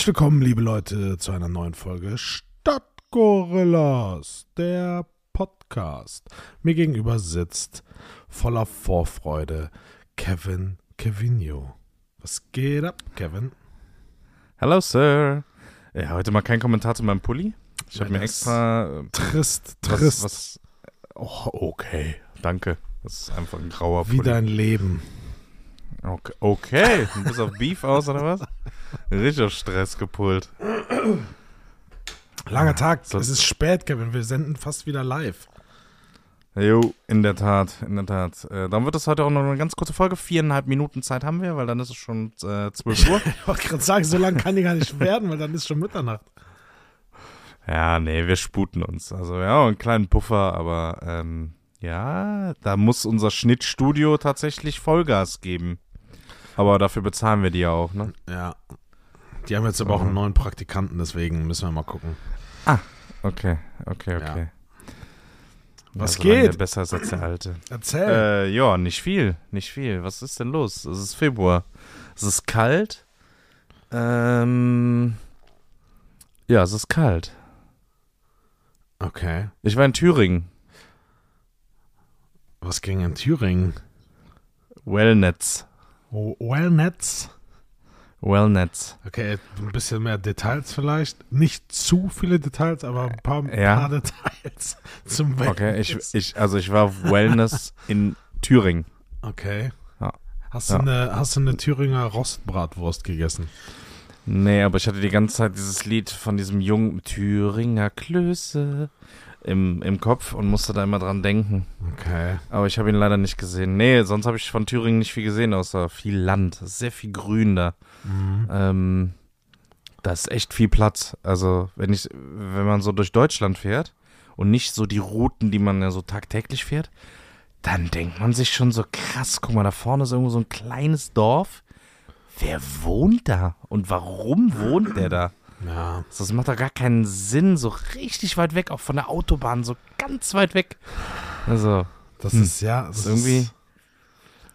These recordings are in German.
Herzlich willkommen, liebe Leute, zu einer neuen Folge Stadtgorillas, der Podcast. Mir gegenüber sitzt voller Vorfreude Kevin Kevinio. Was geht ab, Kevin? Hello, Sir. Ja, heute mal kein Kommentar zu meinem Pulli. Ich habe mir extra. Trist, Was, trist. was, oh, okay. Danke. Das ist einfach ein grauer Wie Pulli. dein Leben. Okay. okay. Du bist auf Beef aus, oder was? Richtig auf Stress gepult. Langer Tag. so- Es ist spät, Kevin. Wir senden fast wieder live. Jo, in der Tat, in der Tat. Äh, dann wird es heute auch noch eine ganz kurze Folge. Viereinhalb Minuten Zeit haben wir, weil dann ist es schon äh, 12 Uhr. Ich wollte gerade sagen, so lange kann die gar nicht werden, weil dann ist schon Mitternacht. Ja, nee, wir sputen uns. Also ja, einen kleinen Puffer, aber ähm, ja, da muss unser Schnittstudio tatsächlich Vollgas geben. Aber dafür bezahlen wir die ja auch, ne? Ja. Die haben jetzt aber auch einen neuen Praktikanten, deswegen müssen wir mal gucken. Okay, okay, okay. Was solange geht? Der besser ist als der alte. Erzähl. Äh, ja, nicht viel, nicht viel. Was ist denn los? Es ist Februar. Es ist kalt. Ähm, ja, es ist kalt. Okay. Ich war in Thüringen. Was ging in Thüringen? Wellnetz. Wellnetz. Wellnetz. Okay, ein bisschen mehr Details vielleicht. Nicht zu viele Details, aber ein paar, Ja. paar Details zum Wellnetz. Okay, ich, ich, also ich war auf Wellness in Thüringen. Okay. Ja. Hast, du Ja. eine, hast du eine Thüringer Rostbratwurst gegessen? Nee, aber ich hatte die ganze Zeit dieses Lied von diesem jungen Thüringer Klöße im, im Kopf und musste da immer dran denken. Okay. Aber ich habe ihn leider nicht gesehen. Nee, sonst habe ich von Thüringen nicht viel gesehen, außer viel Land. Sehr viel Grün da. Mhm. Ähm, da ist echt viel Platz. Also, wenn ich, wenn man so durch Deutschland fährt und nicht so die Routen, die man ja so tagtäglich fährt, dann denkt man sich schon so krass, guck mal, da vorne ist irgendwo so ein kleines Dorf. Wer wohnt da? Und warum wohnt der da? Ja. Das macht doch gar keinen Sinn, so richtig weit weg, auch von der Autobahn, so ganz weit weg. Also, Das Hm. ist ja. Das Irgendwie- Ist,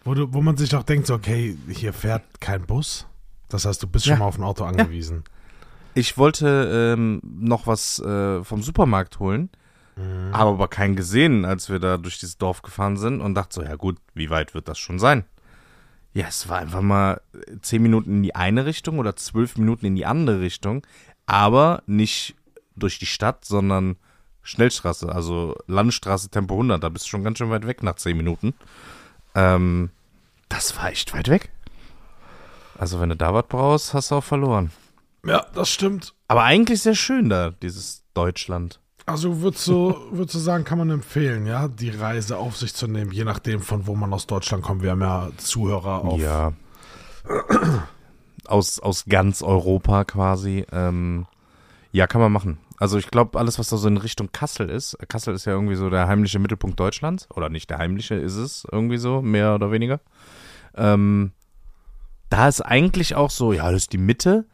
wo, du, wo man sich auch denkt, so, okay, hier fährt kein Bus. Das heißt, du bist Ja. schon mal auf ein Auto angewiesen. ich wollte ähm, noch was äh, vom Supermarkt holen, Mhm. habe aber keinen gesehen, als wir da durch dieses Dorf gefahren sind und dachte so, ja gut, wie weit wird das schon sein? Ja, es war einfach mal zehn Minuten in die eine Richtung oder zwölf Minuten in die andere Richtung, aber nicht durch die Stadt, sondern Schnellstraße, also Landstraße Tempo 100, da bist du schon ganz schön weit weg nach zehn Minuten. Ähm, das war echt weit weg. Also wenn du da was brauchst, hast du auch verloren. Ja, das stimmt. Aber eigentlich sehr schön da, dieses Deutschland. Also würdest du, würdest du sagen, kann man empfehlen, ja, die Reise auf sich zu nehmen, je nachdem, von wo man aus Deutschland kommt. Wir haben ja Zuhörer auf. Ja. aus, aus ganz Europa quasi. Ähm, ja, kann man machen. Also ich glaube, alles, was da so in Richtung Kassel ist, Kassel ist ja irgendwie so der heimliche Mittelpunkt Deutschlands. Oder nicht der heimliche, ist es irgendwie so, mehr oder weniger. Ähm, da ist eigentlich auch so, ja, das ist die Mitte,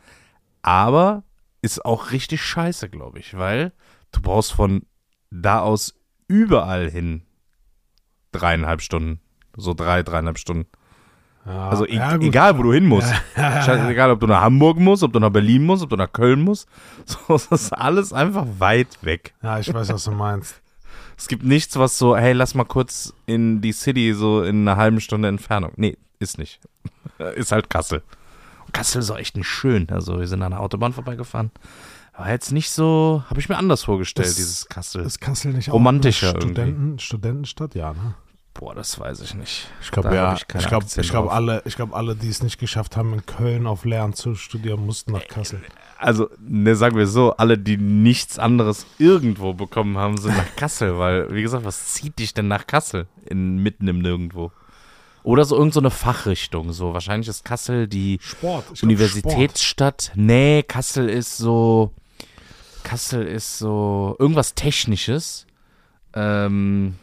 aber ist auch richtig scheiße, glaube ich, weil du brauchst von da aus überall hin dreieinhalb Stunden. So drei, dreieinhalb Stunden. Ja, Also e ja, egal, wo du hin musst. Scheißegal, ob du nach Hamburg musst, ob du nach Berlin musst, ob du nach Köln musst. So, das ist alles einfach weit weg. Ja, ich weiß, was du meinst. Es gibt nichts, was so, hey, lass mal kurz in die City so in einer halben Stunde Entfernung. Nee, ist nicht. Ist halt Kassel. Kassel ist auch echt nicht schön. Also wir sind an der Autobahn vorbeigefahren. War jetzt nicht so, habe ich mir anders vorgestellt, Das dieses Kassel. Ist Kassel nicht Romantischer auch eine Studenten, Studentenstadt? Ja, ne? Boah, das weiß ich nicht. Ich glaube, ja. ich Ich glaube, drauf. alle, ich glaube, alle, die es nicht geschafft haben, in Köln auf Lehramt zu studieren, mussten nach Kassel. Also, ne, sagen wir so, alle, die nichts anderes irgendwo bekommen haben, sind nach Kassel, weil, wie gesagt, was zieht dich denn nach Kassel? In, mitten im Nirgendwo. Oder so irgendeine so eine Fachrichtung. So, wahrscheinlich ist Kassel die Sport. Glaub, Universitätsstadt. Nee, Kassel ist so. Kassel ist so. Irgendwas Technisches. Ähm.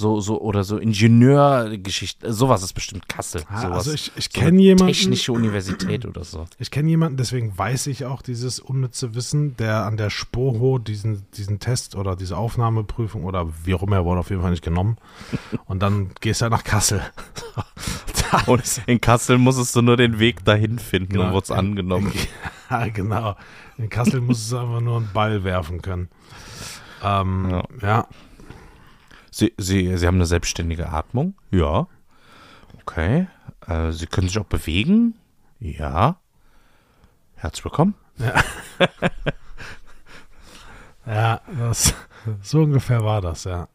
So, so, oder so Ingenieurgeschichte. Sowas ist bestimmt Kassel. Ah, sowas. also ich, ich so kenne jemanden. Technische Universität oder so. Ich kenne jemanden, deswegen weiß ich auch dieses unnütze Wissen, der an der Spoho diesen, diesen Test oder diese Aufnahmeprüfung oder wie auch immer, er wurde auf jeden Fall nicht genommen. Und dann gehst du halt nach Kassel. Und in Kassel musstest du nur den Weg dahin finden Genau. und wurdest angenommen. Ja, genau. In Kassel musst du einfach nur einen Ball werfen können. Ähm, Ja. ja. Sie, Sie, Sie haben eine selbstständige Atmung? Ja. Okay. Äh, Sie können sich auch bewegen? Ja. Herzlich willkommen. Ja, das, so ungefähr war das, ja.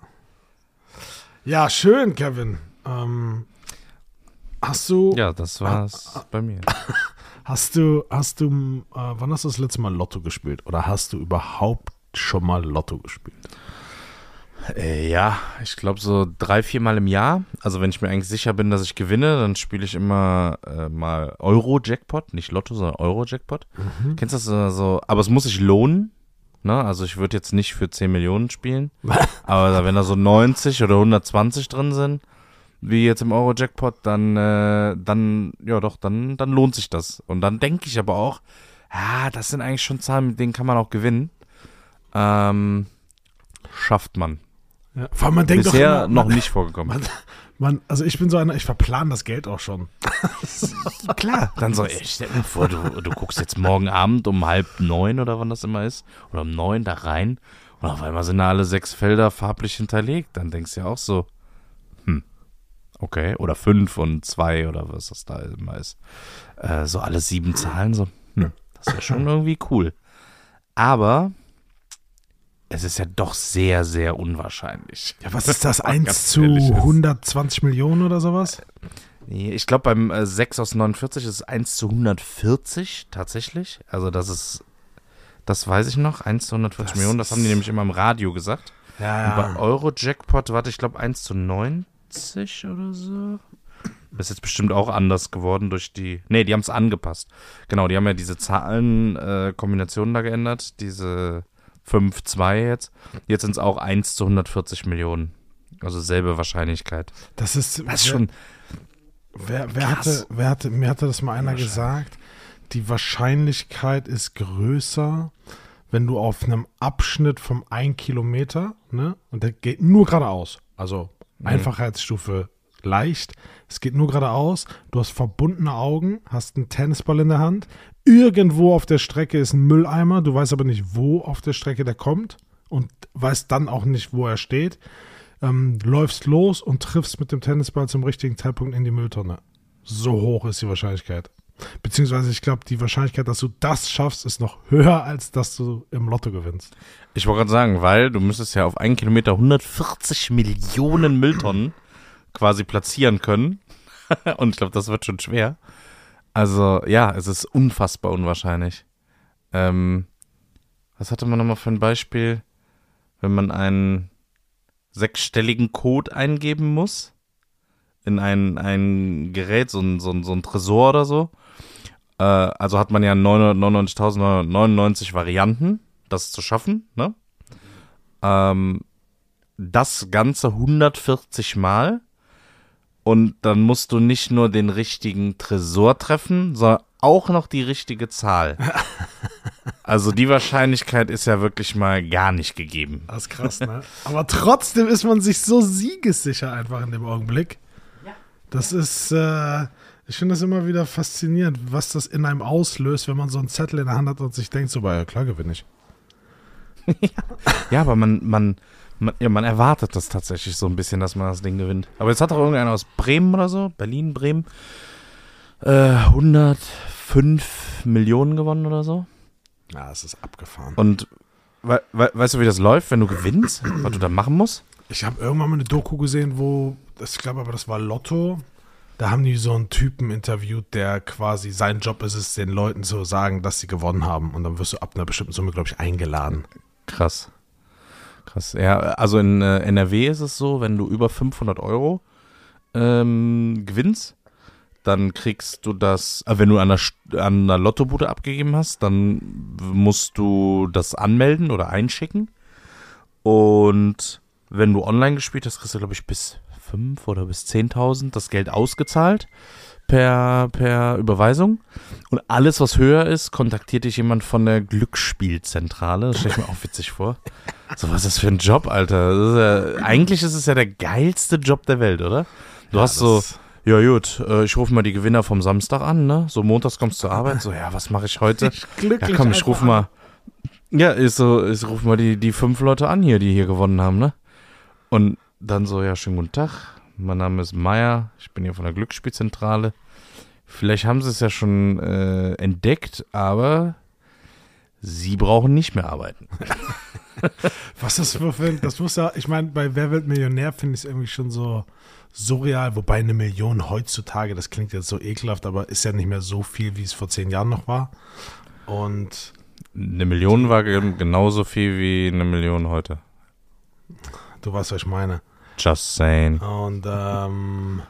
Ja, schön, Kevin. Ähm, hast du, Ja, das war's bei mir. hast du, hast du, äh, wann hast du das letzte Mal Lotto gespielt? Oder hast du überhaupt schon mal Lotto gespielt? Äh, ja, ich glaube so drei, vier Mal im Jahr. Also wenn ich mir eigentlich sicher bin, dass ich gewinne, dann spiele ich immer äh, mal Euro-Jackpot, nicht Lotto, sondern Euro-Jackpot. Kennst du das äh, so? Aber es muss sich lohnen. Ne? Also ich würde jetzt nicht für 10 Millionen spielen. aber wenn da so 90 oder 120 drin sind, wie jetzt im Euro-Jackpot, dann, äh, dann, ja doch, dann, dann lohnt sich das. Und dann denke ich aber auch, ja, das sind eigentlich schon Zahlen, mit denen kann man auch gewinnen. Ähm, schafft man. Ja, vor allem man denkt Bisher doch immer, noch nicht vorgekommen. Man, man, also ich bin so einer, ich verplan das Geld auch schon. Klar. Dann so, ey, stell dir vor, du, du guckst jetzt morgen Abend um halb neun oder wann das immer ist, oder um neun da rein und auf einmal sind da alle sechs Felder farblich hinterlegt. Dann denkst du ja auch so, hm, okay, oder fünf und zwei oder was das da immer ist. Äh, so alle sieben Zahlen, so, hm, das wäre schon irgendwie cool. Aber es ist ja doch sehr, sehr unwahrscheinlich. Ja, was ist das? Mal 1 ganz zu ehrlich jetzt. 120 Millionen oder sowas? Nee, ich glaube, beim äh, 6 aus 49 ist es 1 zu 140 tatsächlich. Also das ist, das weiß ich noch, 1 zu 140 Das Millionen. Das haben die nämlich immer im Radio gesagt. Ja, Und bei Euro-Jackpot, warte, ich glaube 1 zu 90 oder so. Ist jetzt bestimmt auch anders geworden durch die. Nee, die haben es angepasst. Genau, die haben ja diese Zahlenkombinationen äh, da geändert. Diese 5, 2 jetzt. Jetzt sind es auch 1 zu 140 Millionen. Also selbe Wahrscheinlichkeit. Das ist, Das ist schon. Wer, wer, hatte, wer hatte, mir hatte das mal einer gesagt, die Wahrscheinlichkeit ist größer, wenn du auf einem Abschnitt vom 1 Kilometer, ne, und der geht nur geradeaus, also Einfachheitsstufe leicht, es geht nur geradeaus, du hast verbundene Augen, hast einen Tennisball in der Hand, irgendwo auf der Strecke ist ein Mülleimer, du weißt aber nicht, wo auf der Strecke der kommt und weißt dann auch nicht, wo er steht ähm, läufst los und triffst mit dem Tennisball zum richtigen Zeitpunkt in die Mülltonne. So hoch ist die Wahrscheinlichkeit. Beziehungsweise ich glaube, die Wahrscheinlichkeit, dass du das schaffst, ist noch höher, als dass du im Lotto gewinnst. Ich wollte gerade sagen, weil du müsstest ja auf einen Kilometer 140 Millionen Mülltonnen quasi platzieren können. Und ich glaube, das wird schon schwer. Also ja, es ist unfassbar unwahrscheinlich. Ähm, was hatte man nochmal für ein Beispiel? Wenn man einen sechsstelligen Code eingeben muss in ein, ein Gerät, so ein, so, ein, so ein Tresor oder so. Äh, also hat man ja 999.999 Varianten, das zu schaffen. Ne? Ähm, das Ganze 140 Mal. Und dann musst du nicht nur den richtigen Tresor treffen, sondern auch noch die richtige Zahl. Also die Wahrscheinlichkeit ist ja wirklich mal gar nicht gegeben. Das ist krass, ne? Aber trotzdem ist man sich so siegessicher einfach in dem Augenblick. Das ist, äh, ich finde das immer wieder faszinierend, was das in einem auslöst, wenn man so einen Zettel in der Hand hat und sich denkt, so, ja klar gewinne ich. Ja, aber man, man, man, ja, man erwartet das tatsächlich so ein bisschen, dass man das Ding gewinnt. Aber jetzt hat doch irgendeiner aus Bremen oder so, Berlin, Bremen, äh, 105 Millionen gewonnen oder so. Ja, es ist abgefahren. Und we we weißt du, wie das läuft, wenn du gewinnst, was du da machen musst? Ich habe irgendwann mal eine Doku gesehen, wo, ich glaube aber, das war Lotto. Da haben die so einen Typen interviewt, der quasi, sein Job ist es, den Leuten zu sagen, dass sie gewonnen haben. Und dann wirst du ab einer bestimmten Summe, glaube ich, eingeladen. Krass. Krass. Ja, also in äh, NRW ist es so, wenn du über 500 Euro ähm, gewinnst, dann kriegst du das, äh, wenn du an der, an der Lottobude abgegeben hast, dann musst du das anmelden oder einschicken. Und wenn du online gespielt hast, kriegst du, glaube ich, bis 5 oder bis 10.000 das Geld ausgezahlt per, per Überweisung. Und alles, was höher ist, kontaktiert dich jemand von der Glücksspielzentrale. Das stelle ich mir auch witzig vor. So, was ist das für ein Job, Alter? Ist ja, eigentlich ist es ja der geilste Job der Welt, oder? Du hast so Ja, gut, äh, ich rufe mal die Gewinner vom Samstag an, ne? So montags kommst du zur Arbeit, so, ja, was mache ich heute? glücklich Ja, komm, ich ruf mal. Ja, ist so, ich ruf mal die, die fünf Leute an hier, die hier gewonnen haben, ne? Und dann so, ja, schönen guten Tag. Mein Name ist Meier, ich bin hier von der Glücksspielzentrale. Vielleicht haben sie es ja schon äh, entdeckt, aber sie brauchen nicht mehr arbeiten. Was ist für ein, das muss ja, ich meine, bei Wer wird Millionär finde ich es irgendwie schon so surreal, wobei eine Million heutzutage, das klingt jetzt so ekelhaft, aber ist ja nicht mehr so viel, wie es vor zehn Jahren noch war. Und Eine Million war gen- genauso viel wie eine Million heute. du weißt, was ich meine. Just saying. Und ähm,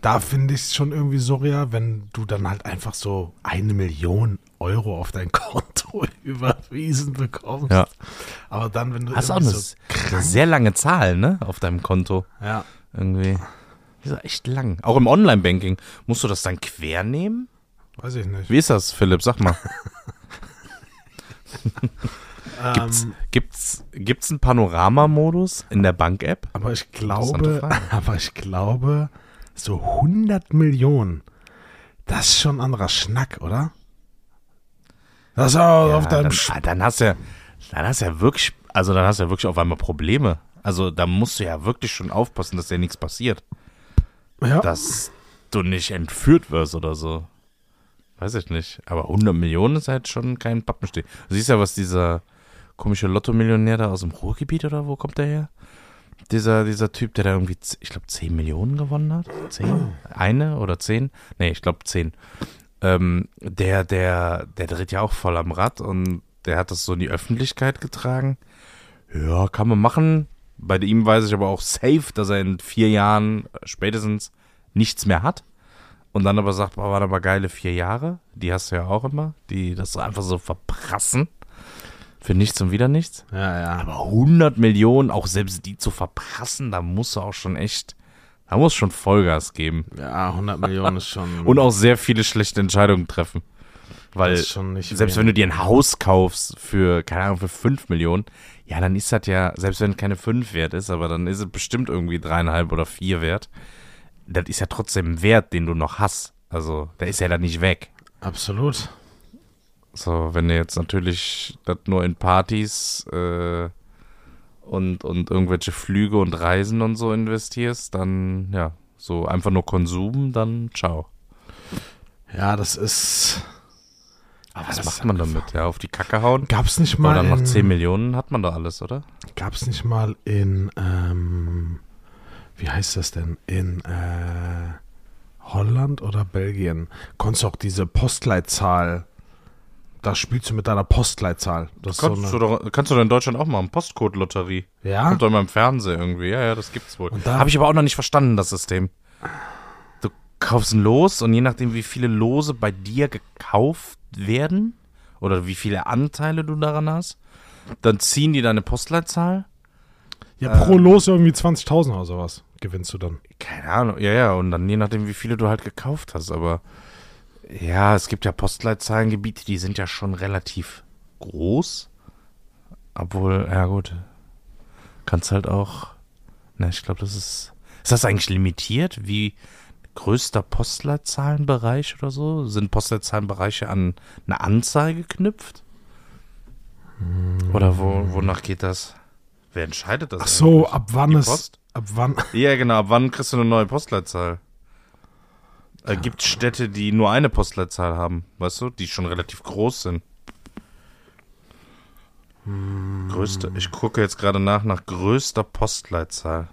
da finde ich es schon irgendwie surreal, wenn du dann halt einfach so eine Million Euro auf dein Konto überwiesen bekommst. Ja. Aber dann, wenn du Hast auch eine, so sehr lange Zahl, ne? Auf deinem Konto. ja, Irgendwie. Die ist echt lang. Auch im Online-Banking. Musst du das dann quer nehmen? weiß ich nicht. Wie ist das, Philipp? Sag mal. Gibt's, Ähm, gibt's, gibt's einen Panorama-Modus in der Bank-App? aber ich glaube, aber ich glaube, so 100 Millionen, das ist schon ein anderer Schnack, oder? Das ist auch auf deinem dann, Sch ah, dann hast du ja, dann hast ja wirklich, also dann hast du ja wirklich auf einmal Probleme. Also da musst du ja wirklich schon aufpassen, dass dir nichts passiert. ja. Dass du nicht entführt wirst oder so. Weiß ich nicht. Aber 100 Millionen ist halt schon kein Pappensteh. Du siehst ja, was dieser komische Lotto-Millionär da aus dem Ruhrgebiet oder wo kommt der her? Dieser, dieser Typ, der da irgendwie, ich glaube, 10 Millionen gewonnen hat. 10? Eine oder 10? Nee, ich glaube 10. Ähm, der, der, der dreht ja auch voll am Rad und der hat das so in die Öffentlichkeit getragen. Ja, kann man machen. Bei ihm weiß ich aber auch safe, dass er in vier Jahren spätestens nichts mehr hat. Und dann aber sagt, boah, waren aber geile vier Jahre. Die hast du ja auch immer. Die das einfach so verprassen. Für nichts und wieder nichts. ja, ja. Aber 100 Millionen, auch selbst die zu verprassen, da musst du auch schon echt, da muss schon Vollgas geben. Ja, 100 Millionen ist schon. Und auch sehr viele schlechte Entscheidungen treffen. Weil das ist schon nicht selbst wenn wenig. du dir ein Haus kaufst für, keine Ahnung, für 5 Millionen, ja, dann ist das ja, selbst wenn es keine 5 wert ist, aber dann ist es bestimmt irgendwie dreieinhalb oder vier wert. Das ist ja trotzdem ein Wert, den du noch hast. Also, der ist ja dann nicht weg. Absolut. So, wenn du jetzt natürlich das nur in Partys äh, und, und irgendwelche Flüge und Reisen und so investierst, dann, ja, so einfach nur Konsum, dann ciao. Ja, das ist. Aber was das macht man damit? Ja, auf die Kacke hauen? Gab's nicht mal. dann nach in, 10 Millionen hat man doch alles, oder? Gab's nicht mal in. Ähm, wie heißt das denn? In äh, Holland oder Belgien? Konntest du auch diese Postleitzahl. Da spielst du mit deiner Postleitzahl. Das ist so Kannst, du doch, kannst du doch in Deutschland auch machen, Postcode-Lotterie. ja? Kommt doch immer im Fernsehen irgendwie. Ja, ja, das gibt's wohl. Da- Habe ich aber auch noch nicht verstanden, das System. Du kaufst ein Los und je nachdem, wie viele Lose bei dir gekauft werden oder wie viele Anteile du daran hast, dann ziehen die deine Postleitzahl. Ja, pro Los irgendwie 20.000 oder sowas gewinnst du dann. Keine Ahnung, ja, ja, und dann je nachdem, wie viele du halt gekauft hast. Aber ja, es gibt ja Postleitzahlengebiete, die sind ja schon relativ groß. Obwohl, ja gut, kannst halt auch, na, ich glaube, das ist, ist das eigentlich limitiert? Wie größter Postleitzahlenbereich oder so? Sind Postleitzahlenbereiche an eine Anzahl geknüpft? Oder wo, wonach geht das? Wer entscheidet das? Ach so, eigentlich? ab wann Die ist. Post? Ab wann. Ja, genau. Ab wann kriegst du eine neue Postleitzahl? Äh, Gibt Städte, die nur eine Postleitzahl haben, weißt du, die schon relativ groß sind. Größte, ich gucke jetzt gerade nach nach größter Postleitzahl.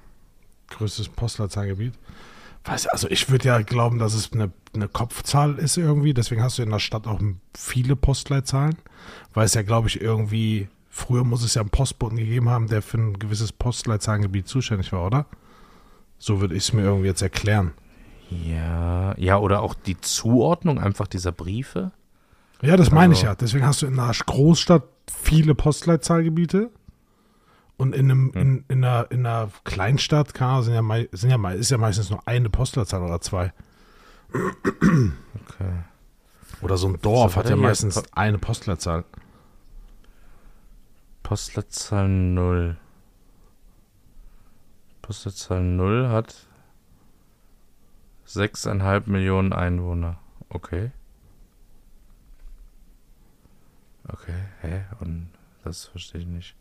größtes Postleitzahlgebiet. Weiß, also ich würde ja glauben, dass es eine, eine Kopfzahl ist irgendwie. Deswegen hast du in der Stadt auch viele Postleitzahlen. Weil es ja, glaube ich, irgendwie, früher muss es ja einen Postboten gegeben haben, der für ein gewisses Postleitzahlengebiet zuständig war, oder? So würde ich es mir irgendwie jetzt erklären. Ja, ja, oder auch die Zuordnung einfach dieser Briefe. Ja, das meine ich Also- ja. Deswegen hast du in einer Großstadt viele Postleitzahlgebiete. Und in, einem, in, in, einer, in einer Kleinstadt sind ja, mei- sind ja, mei- ist ja meistens nur eine Postleitzahl oder zwei. Okay. Oder so ein Dorf So, hat ja meistens eine Postleitzahl. Postleitzahl 0. Postleitzahl 0 hat Sechseinhalb Millionen Einwohner. Okay. Okay, hä? Und das verstehe ich nicht.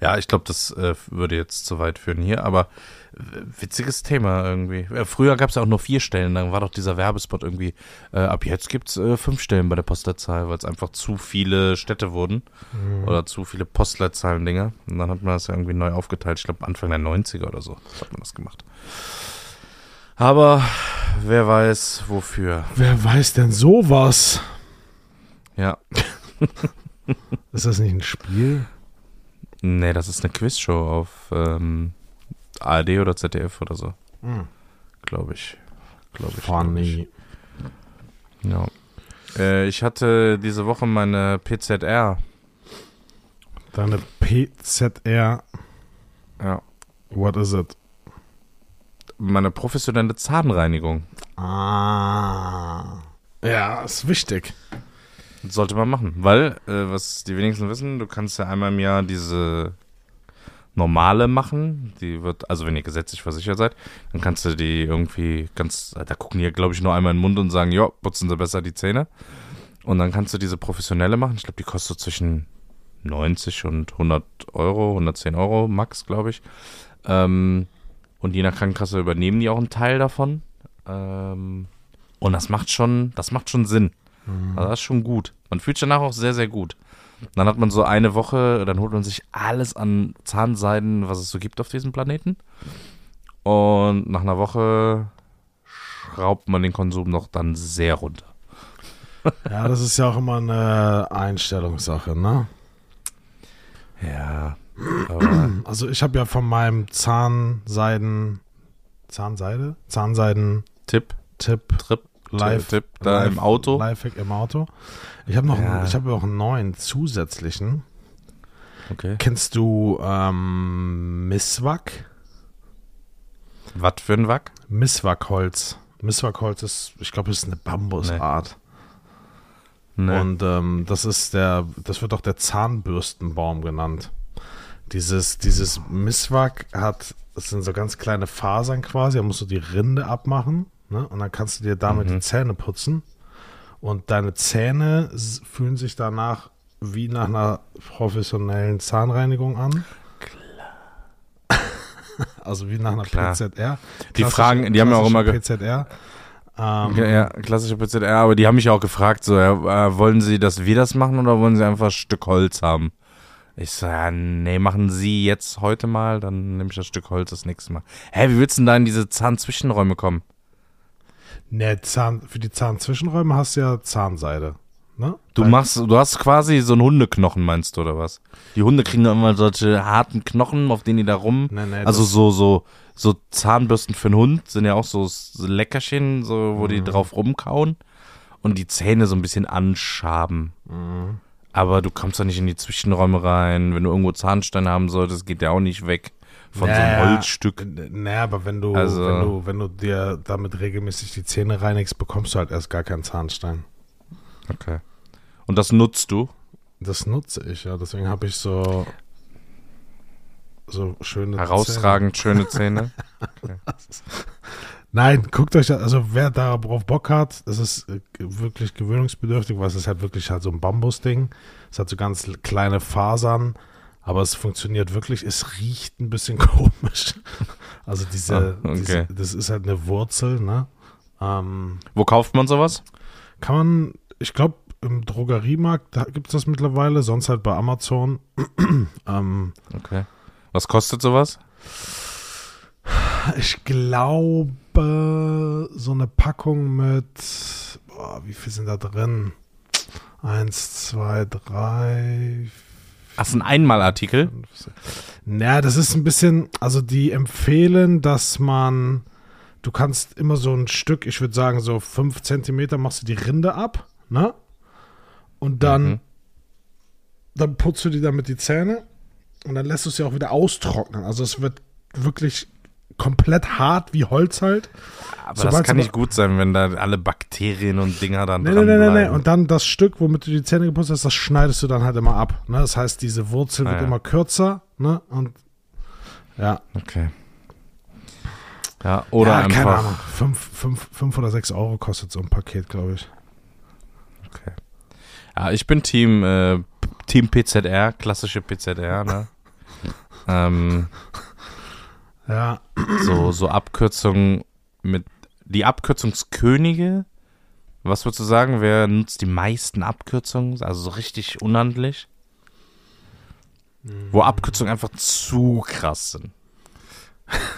Ja, ich glaube, das äh, würde jetzt zu weit führen hier, aber witziges Thema irgendwie. Äh, früher gab es ja auch nur vier Stellen, dann war doch dieser Werbespot irgendwie, äh, ab jetzt gibt es äh, fünf Stellen bei der Postleitzahl, weil es einfach zu viele Städte wurden mhm. oder zu viele Postleitzahlen-Dinger. Und dann hat man das ja irgendwie neu aufgeteilt. Ich glaube, Anfang der 90er oder so hat man das gemacht. Aber wer weiß wofür. Wer weiß denn sowas? Ja. ist das nicht ein Spiel? Nee, das ist eine Quizshow auf ähm, ARD oder ZDF oder so. Hm. Glaube ich. Glaube ich. Funny. Glaub ich. Ja. Äh, ich hatte diese Woche meine PZR. Deine PZR. Ja. What is it? Meine professionelle Zahnreinigung. Ah. Ja, ist wichtig. Sollte man machen, weil, äh, was die wenigsten wissen, du kannst ja einmal im Jahr diese normale machen. Die wird, also wenn ihr gesetzlich versichert seid, dann kannst du die irgendwie ganz, da gucken die, glaube ich, nur einmal in den Mund und sagen, ja, putzen sie besser die Zähne. Und dann kannst du diese professionelle machen. Ich glaube, die kostet zwischen 90 und 100 Euro, 110 Euro max, glaube ich. Ähm, und je nach Krankenkasse übernehmen die auch einen Teil davon. Ähm, und das macht schon, das macht schon Sinn. Mhm. Also das ist schon gut. Man fühlt sich danach auch sehr, sehr gut. Dann hat man so eine Woche, dann holt man sich alles an Zahnseiden, was es so gibt auf diesem Planeten. Und nach einer Woche schraubt man den Konsum noch dann sehr runter. Ja, das ist ja auch immer eine Einstellungssache, ne? Ja. also ich habe ja von meinem Zahnseiden, Zahnseide? Zahnseiden Tipp. Tipp. Trip. Live, Tipp da live, im Auto. Lifehack im Auto. Ich habe noch, ja. einen, ich habe auch einen neuen zusätzlichen. Okay. Kennst du ähm, Miswak? Was für ein Wack? Miswakholz. Miswakholz ist, ich glaube, ist eine Bambusart. Nee. Nee. Und ähm, das ist der, das wird auch der Zahnbürstenbaum genannt. Dieses, dieses Miswak hat, das sind so ganz kleine Fasern quasi, da musst du die Rinde abmachen Ne? Und dann kannst du dir damit mhm. die Zähne putzen. Und deine Zähne fühlen sich danach wie nach einer professionellen Zahnreinigung an. Klar. also wie nach einer Klar. PZR. Die Fragen, die haben ja auch immer PZR. Ähm, ja, ja, klassische PZR, aber die haben mich auch gefragt, so, äh, wollen sie, dass wir das machen oder wollen sie einfach ein Stück Holz haben? Ich so, ja, nee, machen Sie jetzt heute mal, dann nehme ich das Stück Holz das nächste Mal. Hä, wie willst du denn da in diese Zahnzwischenräume kommen? Ne, Zahn, für die Zahnzwischenräume hast du ja Zahnseide. Ne? Du machst, du hast quasi so einen Hundeknochen, meinst du, oder was? Die Hunde kriegen immer solche harten Knochen, auf denen die da rum. Nee, nee, also so, so, so Zahnbürsten für einen Hund sind ja auch so Leckerchen, so, wo mhm. die drauf rumkauen und die Zähne so ein bisschen anschaben. Mhm. Aber du kommst da nicht in die Zwischenräume rein. Wenn du irgendwo Zahnstein haben solltest, geht der auch nicht weg von naja, so einem Holzstück. Naja, aber wenn du, also, wenn du, wenn du dir damit regelmäßig die Zähne reinigst, bekommst du halt erst gar keinen Zahnstein. Okay. Und das nutzt du? Das nutze ich, ja. Deswegen habe ich so so schöne Herausragend Zähne. schöne Zähne. Okay. Nein, guckt euch das, also wer darauf Bock hat, das ist äh, wirklich gewöhnungsbedürftig, weil es ist halt wirklich halt so ein Bambusding. Es hat so ganz kleine Fasern aber es funktioniert wirklich. Es riecht ein bisschen komisch. Also diese, ah, okay. diese das ist halt eine Wurzel, ne? Ähm, Wo kauft man sowas? Kann man, ich glaube, im Drogeriemarkt gibt es das mittlerweile, sonst halt bei Amazon. ähm, okay. Was kostet sowas? Ich glaube, so eine Packung mit, boah, wie viel sind da drin? Eins, zwei, drei, vier. Ach, ist ein Einmalartikel? Naja, das ist ein bisschen, also die empfehlen, dass man, du kannst immer so ein Stück, ich würde sagen so fünf Zentimeter machst du die Rinde ab, ne? Und dann, mhm. dann putzt du dir damit die Zähne und dann lässt du es ja auch wieder austrocknen. Also es wird wirklich komplett hart wie Holz halt. Aber Sobald das kann nicht gut sein, wenn da alle Bakterien und Dinger dann nee, dran nee, nee, nee, nee. Und dann das Stück, womit du die Zähne geputzt hast, das schneidest du dann halt immer ab. Ne? Das heißt, diese Wurzel ah, wird ja. immer kürzer. Ne? Und ja. Okay. Ja, oder ja, einfach. keine Ahnung. Fünf, fünf, fünf oder sechs Euro kostet so ein Paket, glaube ich. Okay. Ja, ich bin Team, äh, Team PZR, klassische PZR, ne? ähm, Ja, so, so Abkürzungen mit, die Abkürzungskönige, was würdest du sagen, wer nutzt die meisten Abkürzungen, also so richtig unhandlich? Wo Abkürzungen einfach zu krass sind.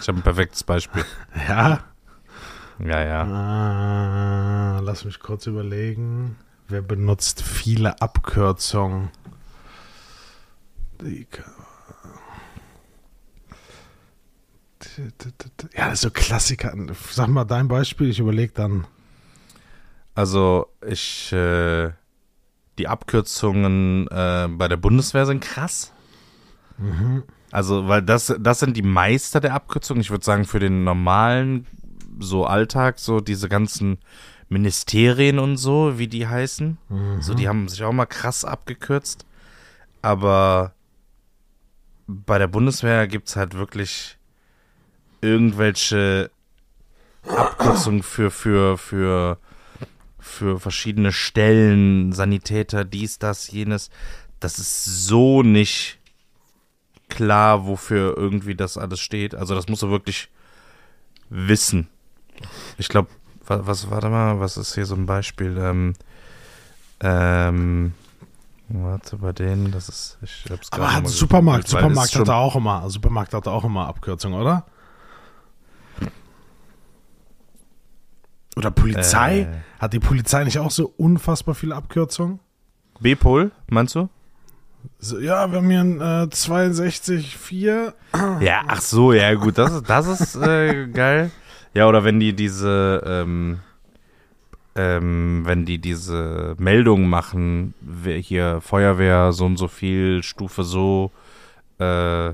Ich habe ein perfektes Beispiel. ja. Ja, ja. Äh, lass mich kurz überlegen. Wer benutzt viele Abkürzungen? Die- Ja, das ist so Klassiker. Sag mal dein Beispiel, ich überlege dann. Also ich, äh, die Abkürzungen äh, bei der Bundeswehr sind krass. Also, weil das, das sind die Meister der Abkürzungen. Ich würde sagen, für den normalen so Alltag, so diese ganzen Ministerien und so, wie die heißen, so die haben sich auch mal krass abgekürzt. Aber bei der Bundeswehr gibt es halt wirklich irgendwelche Abkürzungen für, für, für, für verschiedene Stellen, Sanitäter, dies, das, jenes. Das ist so nicht klar, wofür irgendwie das alles steht. Also das musst du wirklich wissen. Ich glaube, was, was, warte mal, was ist hier so ein Beispiel? Ähm, ähm, warte, bei denen, das ist, ich hab's Aber gerade hat mal Supermarkt, Supermarkt hat da auch immer, Supermarkt hat da auch immer Abkürzung, oder? Oder Polizei? Äh. Hat die Polizei nicht auch so unfassbar viele Abkürzungen? B-Pol, meinst du? So, ja, wir haben hier ein äh, 62,4. Ja, ach so, ja gut, das ist, das ist äh, geil. Ja, oder wenn die diese, ähm, ähm, wenn die diese Meldungen machen, hier Feuerwehr so und so viel, Stufe so, äh,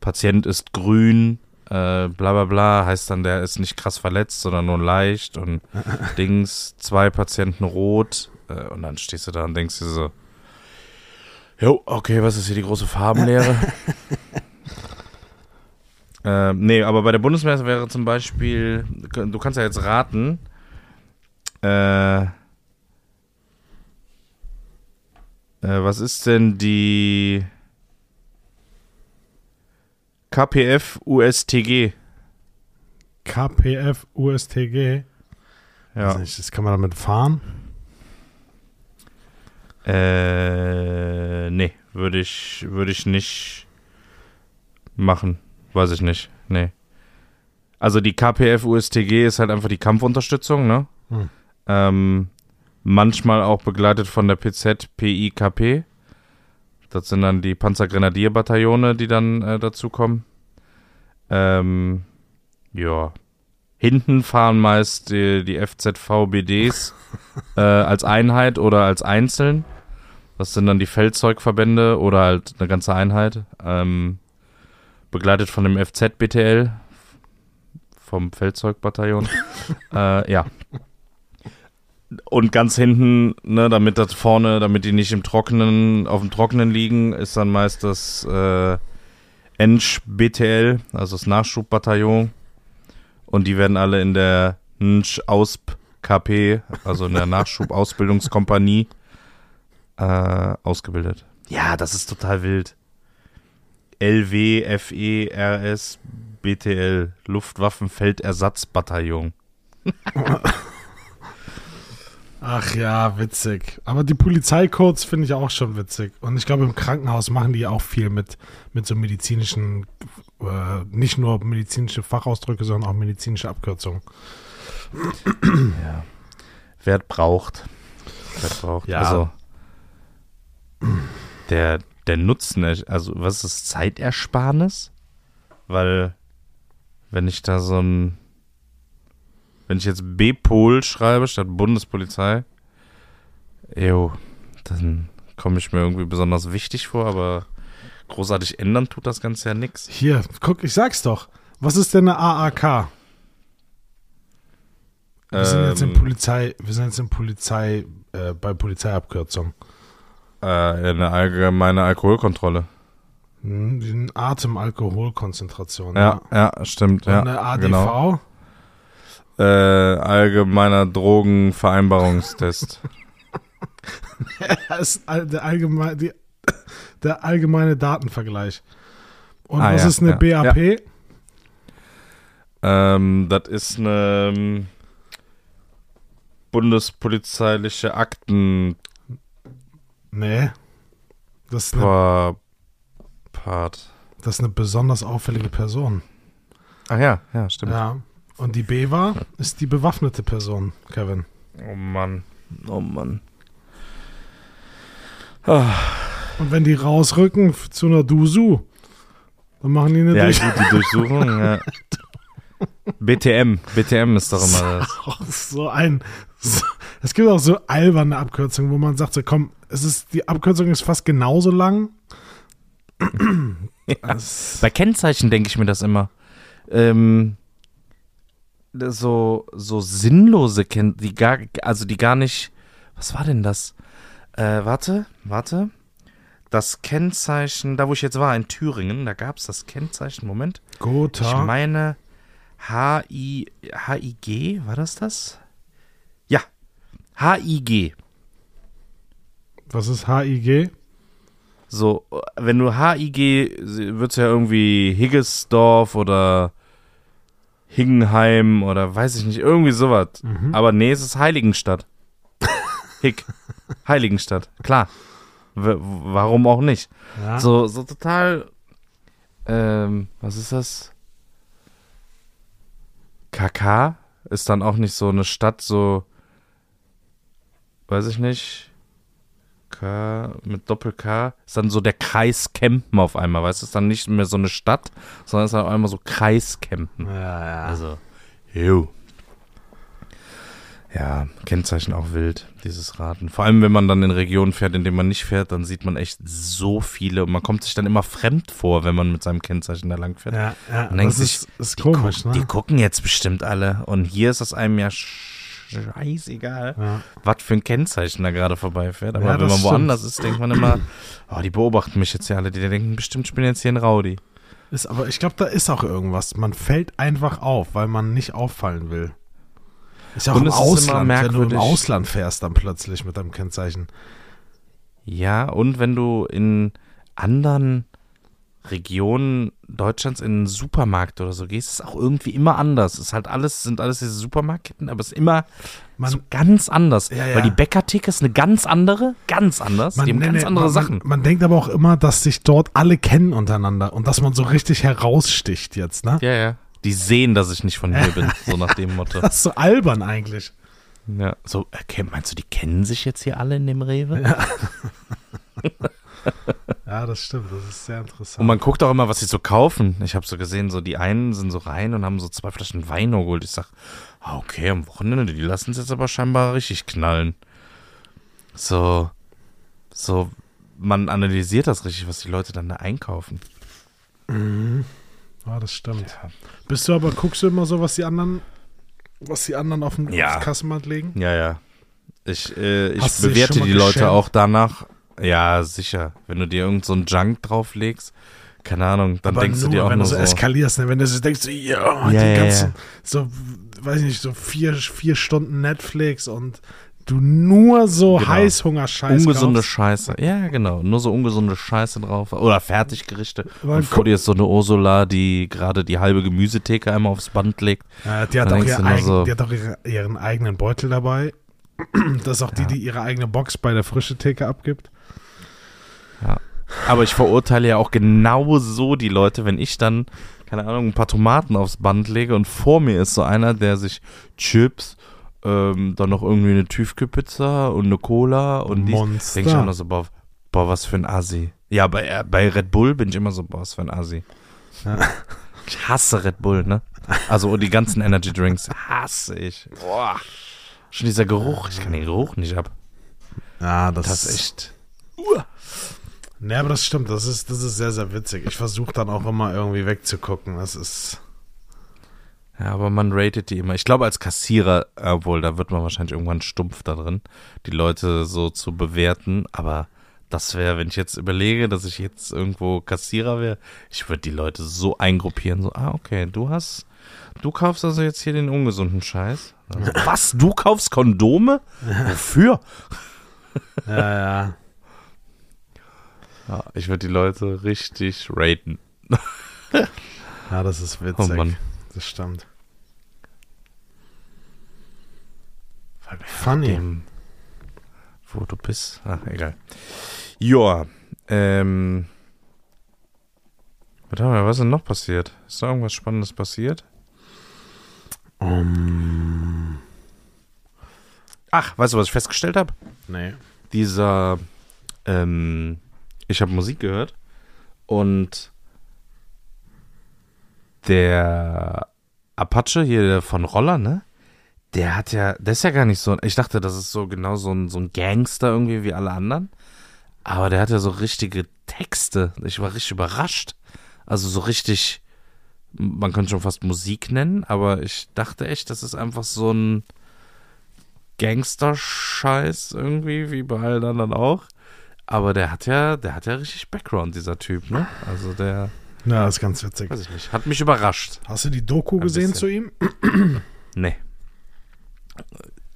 Patient ist grün, äh, bla bla bla, heißt dann, der ist nicht krass verletzt, sondern nur leicht und Dings, zwei Patienten rot äh, und dann stehst du da und denkst dir so, jo, okay, was ist hier die große Farbenlehre? Ähm, nee, aber bei der Bundeswehr wäre zum Beispiel, du kannst ja jetzt raten, äh, äh, was ist denn die KPF USTG? KPF USTG. Ja. Weiß nicht, Das kann man damit fahren. Äh, nee, würde ich, würde ich nicht machen. Weiß ich nicht. Nee. Also die KPF USTG ist halt einfach die Kampfunterstützung, ne? Hm. Ähm, manchmal auch begleitet von der PZ PIKP. Das sind dann die Panzergrenadierbataillone, die dann äh, dazukommen. Ähm, ja. Hinten fahren meist die, die FZVBDs äh, als Einheit oder als einzeln. Das sind dann die Feldzeugverbände oder halt eine ganze Einheit. Ähm, begleitet von dem FZ-BTL, vom Feldzeugbataillon. äh, ja. Und ganz hinten, ne, damit das vorne, damit die nicht im Trockenen, auf dem Trockenen liegen, ist dann meist das äh, Ensch-BTL, also das Nachschubbataillon. Und die werden alle in der Nsch-Ausp-KP, also in der Nachschubausbildungskompanie, äh, ausgebildet. Ja, das ist total wild. LW, FE, RS, BTL, Luftwaffenfeldersatzbataillon. Ach ja, witzig. Aber die Polizeicodes finde ich auch schon witzig. Und ich glaube, im Krankenhaus machen die auch viel mit, mit so medizinischen, äh, nicht nur medizinische Fachausdrücke, sondern auch medizinische Abkürzungen. Ja. Wer es braucht. Wer es braucht. Ja. Also, der, der Nutzen, also was ist Zeitersparnis? Weil, wenn ich da so ein, wenn ich jetzt B-Pol schreibe statt Bundespolizei, jo, dann komme ich mir irgendwie besonders wichtig vor, aber großartig ändern tut das Ganze ja nichts. Hier, guck, ich sag's doch. Was ist denn eine AAK? Wir sind jetzt in Ähm, Polizei, wir sind jetzt in Polizei, äh, bei Polizeiabkürzung. Äh, eine allgemeine Alkoholkontrolle. Hm, Die Atemalkoholkonzentration. Ja, ja, stimmt. Und Ja, eine ADV. genau. Äh, allgemeiner Drogenvereinbarungstest. Ist der, allgemein, die, der allgemeine Datenvergleich. Und Ah, was ja, ist eine ja, BAP? ähm, das ist eine ähm, bundespolizeiliche Aktenpart. Nee. Das ist, eine, das ist eine besonders auffällige Person. Ach ja, ja, stimmt. Ja. Und die BEWA ist die bewaffnete Person, Kevin. Oh Mann. Oh Mann. Und wenn die rausrücken zu einer Dusu, dann machen die eine Ja, Durch gut, die Durchsuchung, ja. BTM, BTM ist doch immer das. Auch so ein. So, es gibt auch so alberne Abkürzungen, wo man sagt, so komm, es ist, die Abkürzung ist fast genauso lang. Das- Bei Kennzeichen denke ich mir das immer. Ähm, so, so sinnlose Ken die gar, also die gar nicht. Was war denn das? Äh, warte, warte. Das Kennzeichen, da wo ich jetzt war, in Thüringen, da gab es das Kennzeichen, Moment. Ich Gotha. meine HI, HIG, war das das? Ja, HIG. Was ist HIG? So, wenn du HIG, wird es ja irgendwie Higgesdorf oder Higgenheim oder weiß ich nicht, irgendwie sowas. Aber nee, es ist Heiligenstadt. Hick. Heiligenstadt, klar. W warum auch nicht? Ja. So, so total, ähm, was ist das? KK ist dann auch nicht so eine Stadt, so, weiß ich nicht. K mit Doppel-K ist dann so der Kreis Kempen auf einmal, weißt du? Ist dann nicht mehr so eine Stadt, sondern ist dann auf einmal so Kreis Kempen. Ja, ja. Also, jo. Ja, Kennzeichen auch wild, dieses Raten. Vor allem, wenn man dann in Regionen fährt, in denen man nicht fährt, dann sieht man echt so viele und man kommt sich dann immer fremd vor, wenn man mit seinem Kennzeichen da lang fährt. ja, ja. Und denkt Das sich, ist, ist die komisch, Die ne? gucken jetzt bestimmt alle und hier ist es einem ja scheißegal, Ja. was für ein Kennzeichen da gerade vorbeifährt. Aber Ja, wenn man stimmt. woanders ist, denkt man immer, oh, die beobachten mich jetzt ja alle, die denken bestimmt, ich bin jetzt hier ein Rowdy. Ist, aber ich glaube, da ist auch irgendwas. Man fällt einfach auf, weil man nicht auffallen will. Ist ja auch Und im es Ausland, wenn du im. Ausland fährst, dann plötzlich mit deinem Kennzeichen. Ja, und wenn du in anderen Regionen Deutschlands in einen Supermarkt oder so gehst, ist auch irgendwie immer anders. Ist halt alles, sind alles diese Supermarktketten, aber es ist immer Man, so ganz anders. Ja, ja. Weil die Bäckertheke ist eine ganz andere, ganz anders. man, die haben nee, ganz nee, andere man, Sachen. Man, man denkt aber auch immer, dass sich dort alle kennen untereinander und dass man so richtig heraussticht jetzt, ne? Ja, ja. Die sehen, dass ich nicht von hier bin, so nach dem Motto. Das ist so albern eigentlich. Ja. So, äh, kenn- meinst du, die kennen sich jetzt hier alle in dem Rewe? Ja, das stimmt. Das ist sehr interessant. Und man guckt auch immer, was sie so kaufen. Ich habe so gesehen, so die einen sind so rein und haben so zwei Flaschen Wein geholt. Ich sag, ah, okay, am Wochenende, die lassen es jetzt aber scheinbar richtig knallen. So, so, man analysiert das richtig, was die Leute dann da einkaufen. Ja, das stimmt. Bist du aber, guckst du immer so, was die anderen, was die anderen auf dem Ja. Kassenband legen? Ja, ja. Ich, äh, ich Hast bewerte die Leute geschämt? auch danach. Ja, sicher. Wenn du dir irgend so einen Junk drauflegst, keine Ahnung, dann Aber denkst nur, du dir auch wenn nur du so eskalierst, ne? wenn du so denkst, so, ja, Ja, die ja, ganzen, so, weiß ich nicht, so vier, vier Stunden Netflix und du nur so Genau. Heißhunger-Scheiß Ungesunde kaufst. Scheiße. Ja, genau. Nur so ungesunde Scheiße drauf. Oder Fertiggerichte. Man Und vor dir ist so eine Ursula, die gerade die halbe Gemüsetheke einmal aufs Band legt. Ja, die hat auch, eigen, so- die hat auch ihre, ihren eigenen Beutel dabei. Das ist auch die, die ihre eigene Box bei der frische Theke abgibt. Aber ich verurteile ja auch genau so die Leute, wenn ich dann, keine Ahnung, ein paar Tomaten aufs Band lege und vor mir ist so einer, der sich Chips, ähm, dann noch irgendwie eine Tiefkühlpizza und eine Cola und. Monster. Denke ich immer so, boah, boah, was für ein Assi. Ja, bei, äh, bei Red Bull bin ich immer so, boah, was für ein Assi. Ja. Ich hasse Red Bull, ne? Also und die ganzen Energy Drinks hasse ich. Boah. Schon dieser Geruch, ich kann den Geruch nicht ab. Ja, das, Das ist echt. Ne, aber das stimmt. Das ist, das ist sehr, sehr witzig. Ich versuche dann auch immer irgendwie wegzugucken. Das ist. Ja, aber man ratet die immer. Ich glaube, als Kassierer, obwohl, da wird man wahrscheinlich irgendwann stumpf da drin, die Leute so zu bewerten. Aber Das wäre, wenn ich jetzt überlege, dass ich jetzt irgendwo Kassierer wäre, ich würde die Leute so eingruppieren, so, ah, okay, du hast, du kaufst also jetzt hier den ungesunden Scheiß. Also, was, du kaufst Kondome? Wofür? Ja, ja. Ja, ich würde die Leute richtig raten. Ja, das ist witzig. Oh Mann. Das stimmt. Funny. dem, wo du bist. Ach, egal. Joa, ähm. Wir, was ist denn noch passiert? Ist da irgendwas Spannendes passiert? Um, Ach, weißt du, was ich festgestellt habe? nee. Dieser, ähm, ich habe Musik gehört und der Apache hier von Roller, ne? Der hat ja, der ist ja gar nicht so, ich dachte, das ist so genau so ein, so ein Gangster irgendwie wie alle anderen. Aber der hat ja so richtige Texte. Ich war richtig überrascht. Also so richtig, man könnte schon fast Musik nennen, aber ich dachte echt, das ist einfach so ein Gangster-Scheiß irgendwie, wie bei allen anderen auch. Aber der hat ja, der hat ja richtig Background, dieser Typ, ne? Also der, Ja, das ist ganz witzig. weiß ich nicht, hat mich überrascht. Hast du die Doku Ein gesehen bisschen. zu ihm? Nee.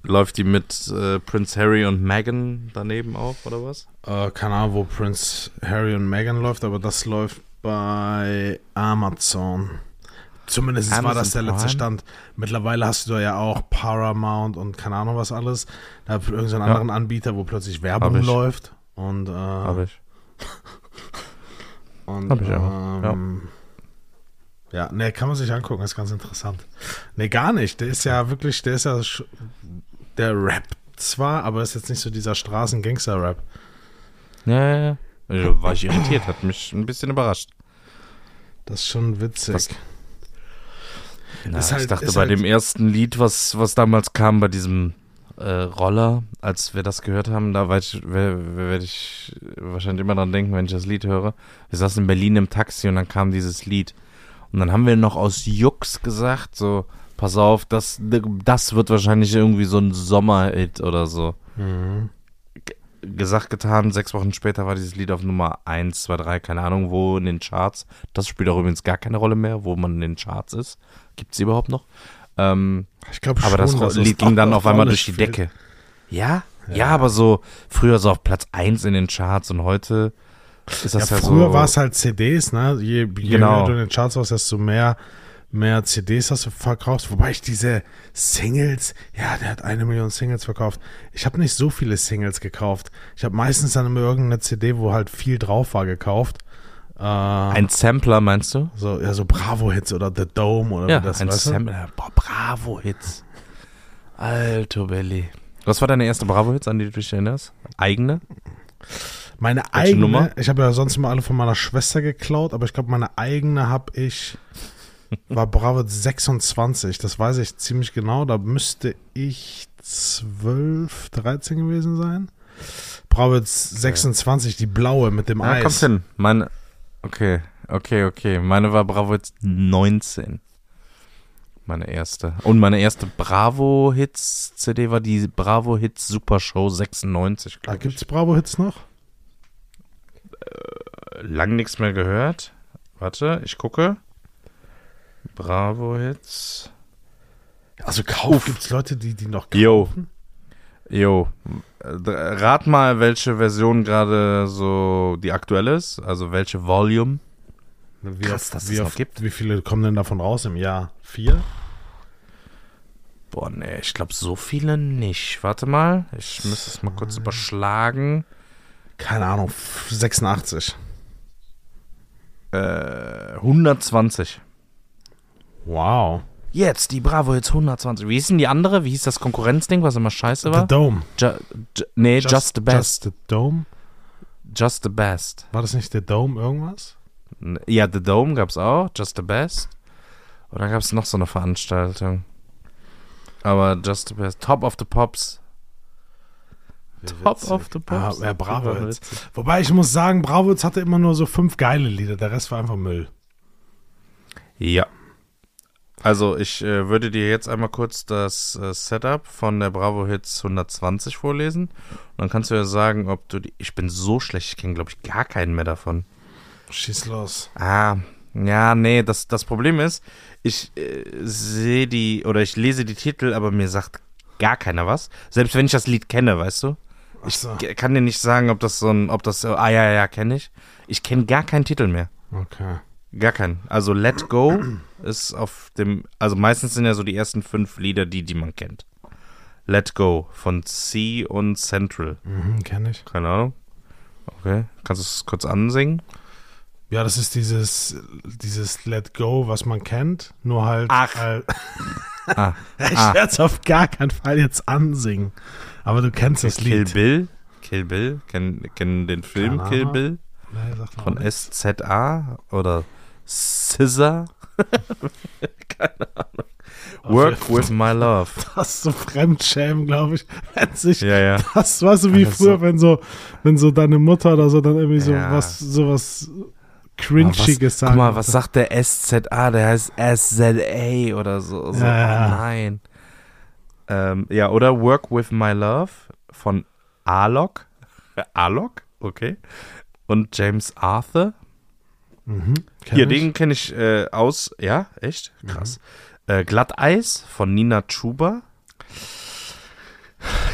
Läuft die mit äh, Prince Harry und Meghan daneben auch, oder was? Äh, keine Ahnung, wo Prince Harry und Meghan läuft, aber das läuft bei Amazon. Zumindest war Amazon das der letzte Prime? Stand. Mittlerweile hast du da ja auch Paramount und keine Ahnung was alles. Da irgendeinen Ja. anderen Anbieter, wo plötzlich Werbung Hab läuft. Und, äh, Habe ich. und hab ich auch, ähm, ja. ne, kann man sich angucken, ist ganz interessant. Ne, gar nicht. Der ist ja wirklich, der ist ja, der rappt zwar, aber ist jetzt nicht so dieser Straßen-Gangster-Rap. Ja, ja, ja. Also war ich irritiert, hat mich ein bisschen überrascht. Das ist schon witzig. Was- Na, Ist ich halt- dachte bei halt- dem ersten Lied, was, was damals kam, bei diesem äh, Roller, als wir das gehört haben, da werde ich, wer- wer- werd ich wahrscheinlich immer dran denken, wenn ich das Lied höre. Wir saßen in Berlin im Taxi und dann kam dieses Lied. Und dann haben wir noch aus Jux gesagt, so, pass auf, das, das wird wahrscheinlich irgendwie so ein Sommerhit oder so. Mhm. Gesagt, getan, sechs Wochen später war dieses Lied auf Nummer 1, 2, 3, keine Ahnung wo in den Charts. Das spielt auch übrigens gar keine Rolle mehr, wo man in den Charts ist. Gibt es überhaupt noch? Ähm, Ich glaube aber das dass Lied ging dann auf einmal durch die. Decke. Ja? ja? aber so früher so auf Platz 1 in den Charts und heute ist Ja, das ja, früher so. war es halt CDs, ne? Je, je Genau. mehr du in den Charts warst, desto mehr, mehr CDs hast du verkauft. Wobei ich diese Singles, ja, der hat eine Million Singles verkauft. Ich habe nicht so viele Singles gekauft. Ich habe meistens dann immer irgendeine CD, wo halt viel drauf war, gekauft. Äh, ein Sampler, meinst du? so, ja, so Bravo-Hits oder The Dome oder Ja, das, ein weißt du? Sampler. Boah, Bravo-Hits. Alto Belli. Was war deine erste Bravo-Hits, an die du dich erinnerst? Eigene? Meine eigene, Nummer? ich habe ja sonst immer alle von meiner Schwester geklaut, aber ich glaube, meine eigene habe ich, war Bravo 26, das weiß ich ziemlich genau, da müsste ich 12, 13 gewesen sein. Bravo 26, die blaue mit dem Ja, Eis. kommt hin. Meine. Okay, okay, okay. Meine war Bravo Hits 19. Meine erste. Und meine erste Bravo Hits CD war die Bravo Hits Super Show 96, Da glaube gibt ich. es Bravo-Hits noch? Lang nichts mehr gehört. Warte, ich gucke. Bravo Hits. Also kauf, gibt es Leute, die die noch kaufen? Jo. Jo. Rat mal, welche Version gerade so die aktuelle ist. Also welche Volume. Wie, Krass, oft, dass es wie, noch oft, gibt. wie viele kommen denn davon raus im Jahr? Vier? Boah, nee, ich glaube so viele nicht. Warte mal, ich müsste es mal kurz überschlagen. Keine Ahnung, f- 86. Äh, 120. Wow. Jetzt, die Bravo Hits 120. Wie hieß denn die andere? Wie hieß das Konkurrenzding, was immer scheiße The war? Dome. Ju ju nee, just, the Best. Just the Dome? Just the Best. War das nicht The Dome irgendwas? Ja, The Dome gab's auch. Just the Best. Und dann gab's noch so eine Veranstaltung. Aber Just the Best. Top of the Pops. Top of the Pops. Ah, ja, Bravo Hits. witzig. Wobei ich muss sagen, Bravo Hits hatte immer nur so fünf geile Lieder, der Rest war einfach Müll. Ja. Also ich äh, würde dir jetzt einmal kurz das äh, Setup von der Bravo Hits 120 vorlesen. Und dann kannst du ja sagen, ob du die. Ich bin so schlecht, ich kenne, glaube ich, gar keinen mehr davon. Schieß los. Ah, ja, nee, das, das Problem ist, ich äh, sehe die oder ich lese die Titel, aber mir sagt gar keiner was. Selbst wenn ich das Lied kenne, weißt du? Ich so. kann dir nicht sagen, ob das so ein, ob das, ah ja, ja, kenne ich. Ich kenne gar keinen Titel mehr. Okay. Gar keinen. Also Let Go ist auf dem, also meistens sind ja so die ersten fünf Lieder die, die man kennt. Let Go von C und Central. Mhm, kenn ich. Keine Ahnung. Okay. Kannst du es kurz ansingen? Ja, das ist dieses, dieses Let Go, was man kennt, nur halt. Ach. Äh, Ah. ich Ah. werde es auf gar keinen Fall jetzt ansingen. Aber du kennst das Kill Lied. Bill. Kill Bill. Kennen kennen den Film Kill. Bill Nee, sag mal von. SZA oder Scissor. Auf Work jeden with my love. Das ist so Fremdschämen, glaube ich. Wenn sich Ja, ja. das, weißt du, wie Alles früher, so- wenn so, wenn so deine Mutter oder so dann irgendwie so Ja. was, so was was, Cringiges sagt. guck mal, was sagt der SZA? Der heißt SZA oder so. so. Ja, ja. Oh nein. Ähm, ja, oder Work with My Love von Alok. Alok, okay. Und James Arthur. Mhm, Hier, ich. den kenne ich äh, aus. Ja, echt? Krass. Äh, Glatteis von Nina Chuba.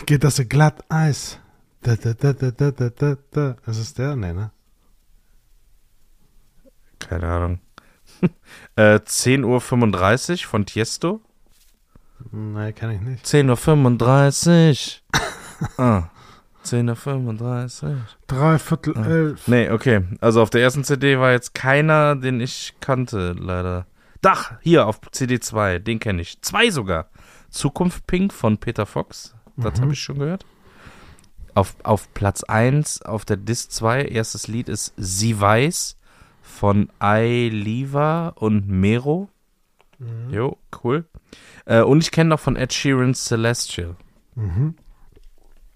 Geht das so glatt Eis? Da, da, da, da, da, da, da, da. Ist der? Nee, ne? Keine Ahnung. äh, 10.35 Uhr von Tiesto. Nee, kenn ich nicht. 10.35 Uhr. ah, 10.35 Uhr. Drei Viertel Ah. elf. Nee, okay. Also auf der ersten CD war jetzt keiner, den ich kannte, leider. Dach, hier auf CD2, den kenne ich. Zwei sogar. Zukunft Pink von Peter Fox. Das Mhm. habe ich schon gehört. Auf, auf Platz 1 auf der Disc 2, erstes Lied ist Sie weiß von Ailiva und Mero. Mhm. Jo, cool. Äh, und ich kenne noch von Ed Sheeran's Celestial. Mhm.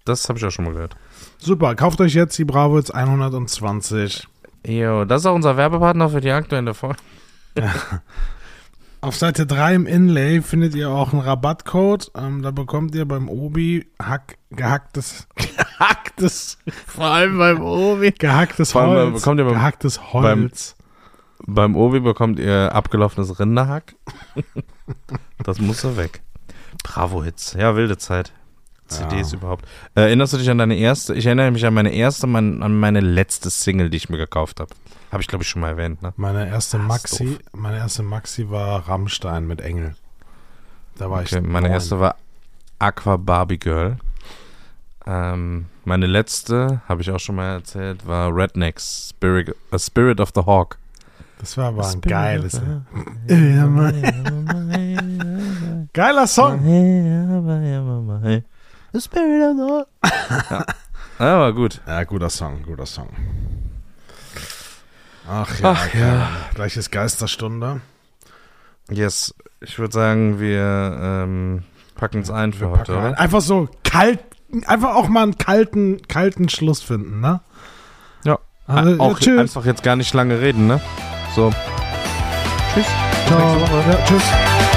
Das habe ich auch schon mal gehört. Super, kauft euch jetzt die Bravo jetzt 120. Jo, das ist auch unser Werbepartner für die aktuelle Folge. Auf Seite 3 im Inlay findet ihr auch einen Rabattcode. Ähm, da bekommt ihr beim Obi hack, gehacktes, gehacktes, Vor allem beim Obi. gehacktes Vor allem Holz. bekommt ihr beim- gehacktes Holz. Beim Obi bekommt ihr abgelaufenes Rinderhack. das muss er weg. Bravo-Hits. Ja, wilde Zeit. CDs Ja. überhaupt. Äh, erinnerst du dich an deine erste? Ich erinnere mich an meine erste, mein, an meine letzte Single, die ich mir gekauft habe. Habe ich, glaube ich, schon mal erwähnt, ne? meine erste Ah, Maxi, meine erste Maxi war Rammstein mit Engel. Da war Okay, ich meine neun. erste war Aqua Barbie Girl. Ähm, meine letzte, habe ich auch schon mal erzählt, war Rednecks, Spirit, A Spirit of the Hawk. Das war aber ein Spirit geiles. Geiler Song. The Spirit of the ja. war gut. Ja, guter Song, guter Song. Ach ja, Ach ja. Gleich ist Geisterstunde. Yes, ich würde sagen, wir ähm, packen es ein für Wir heute, ein. Einfach so kalt, einfach auch mal einen kalten, kalten Schluss finden, ne? Ja. Also, auch ja, einfach jetzt gar nicht lange reden, ne? So. Tschüss. Ciao. Ja, tschüss.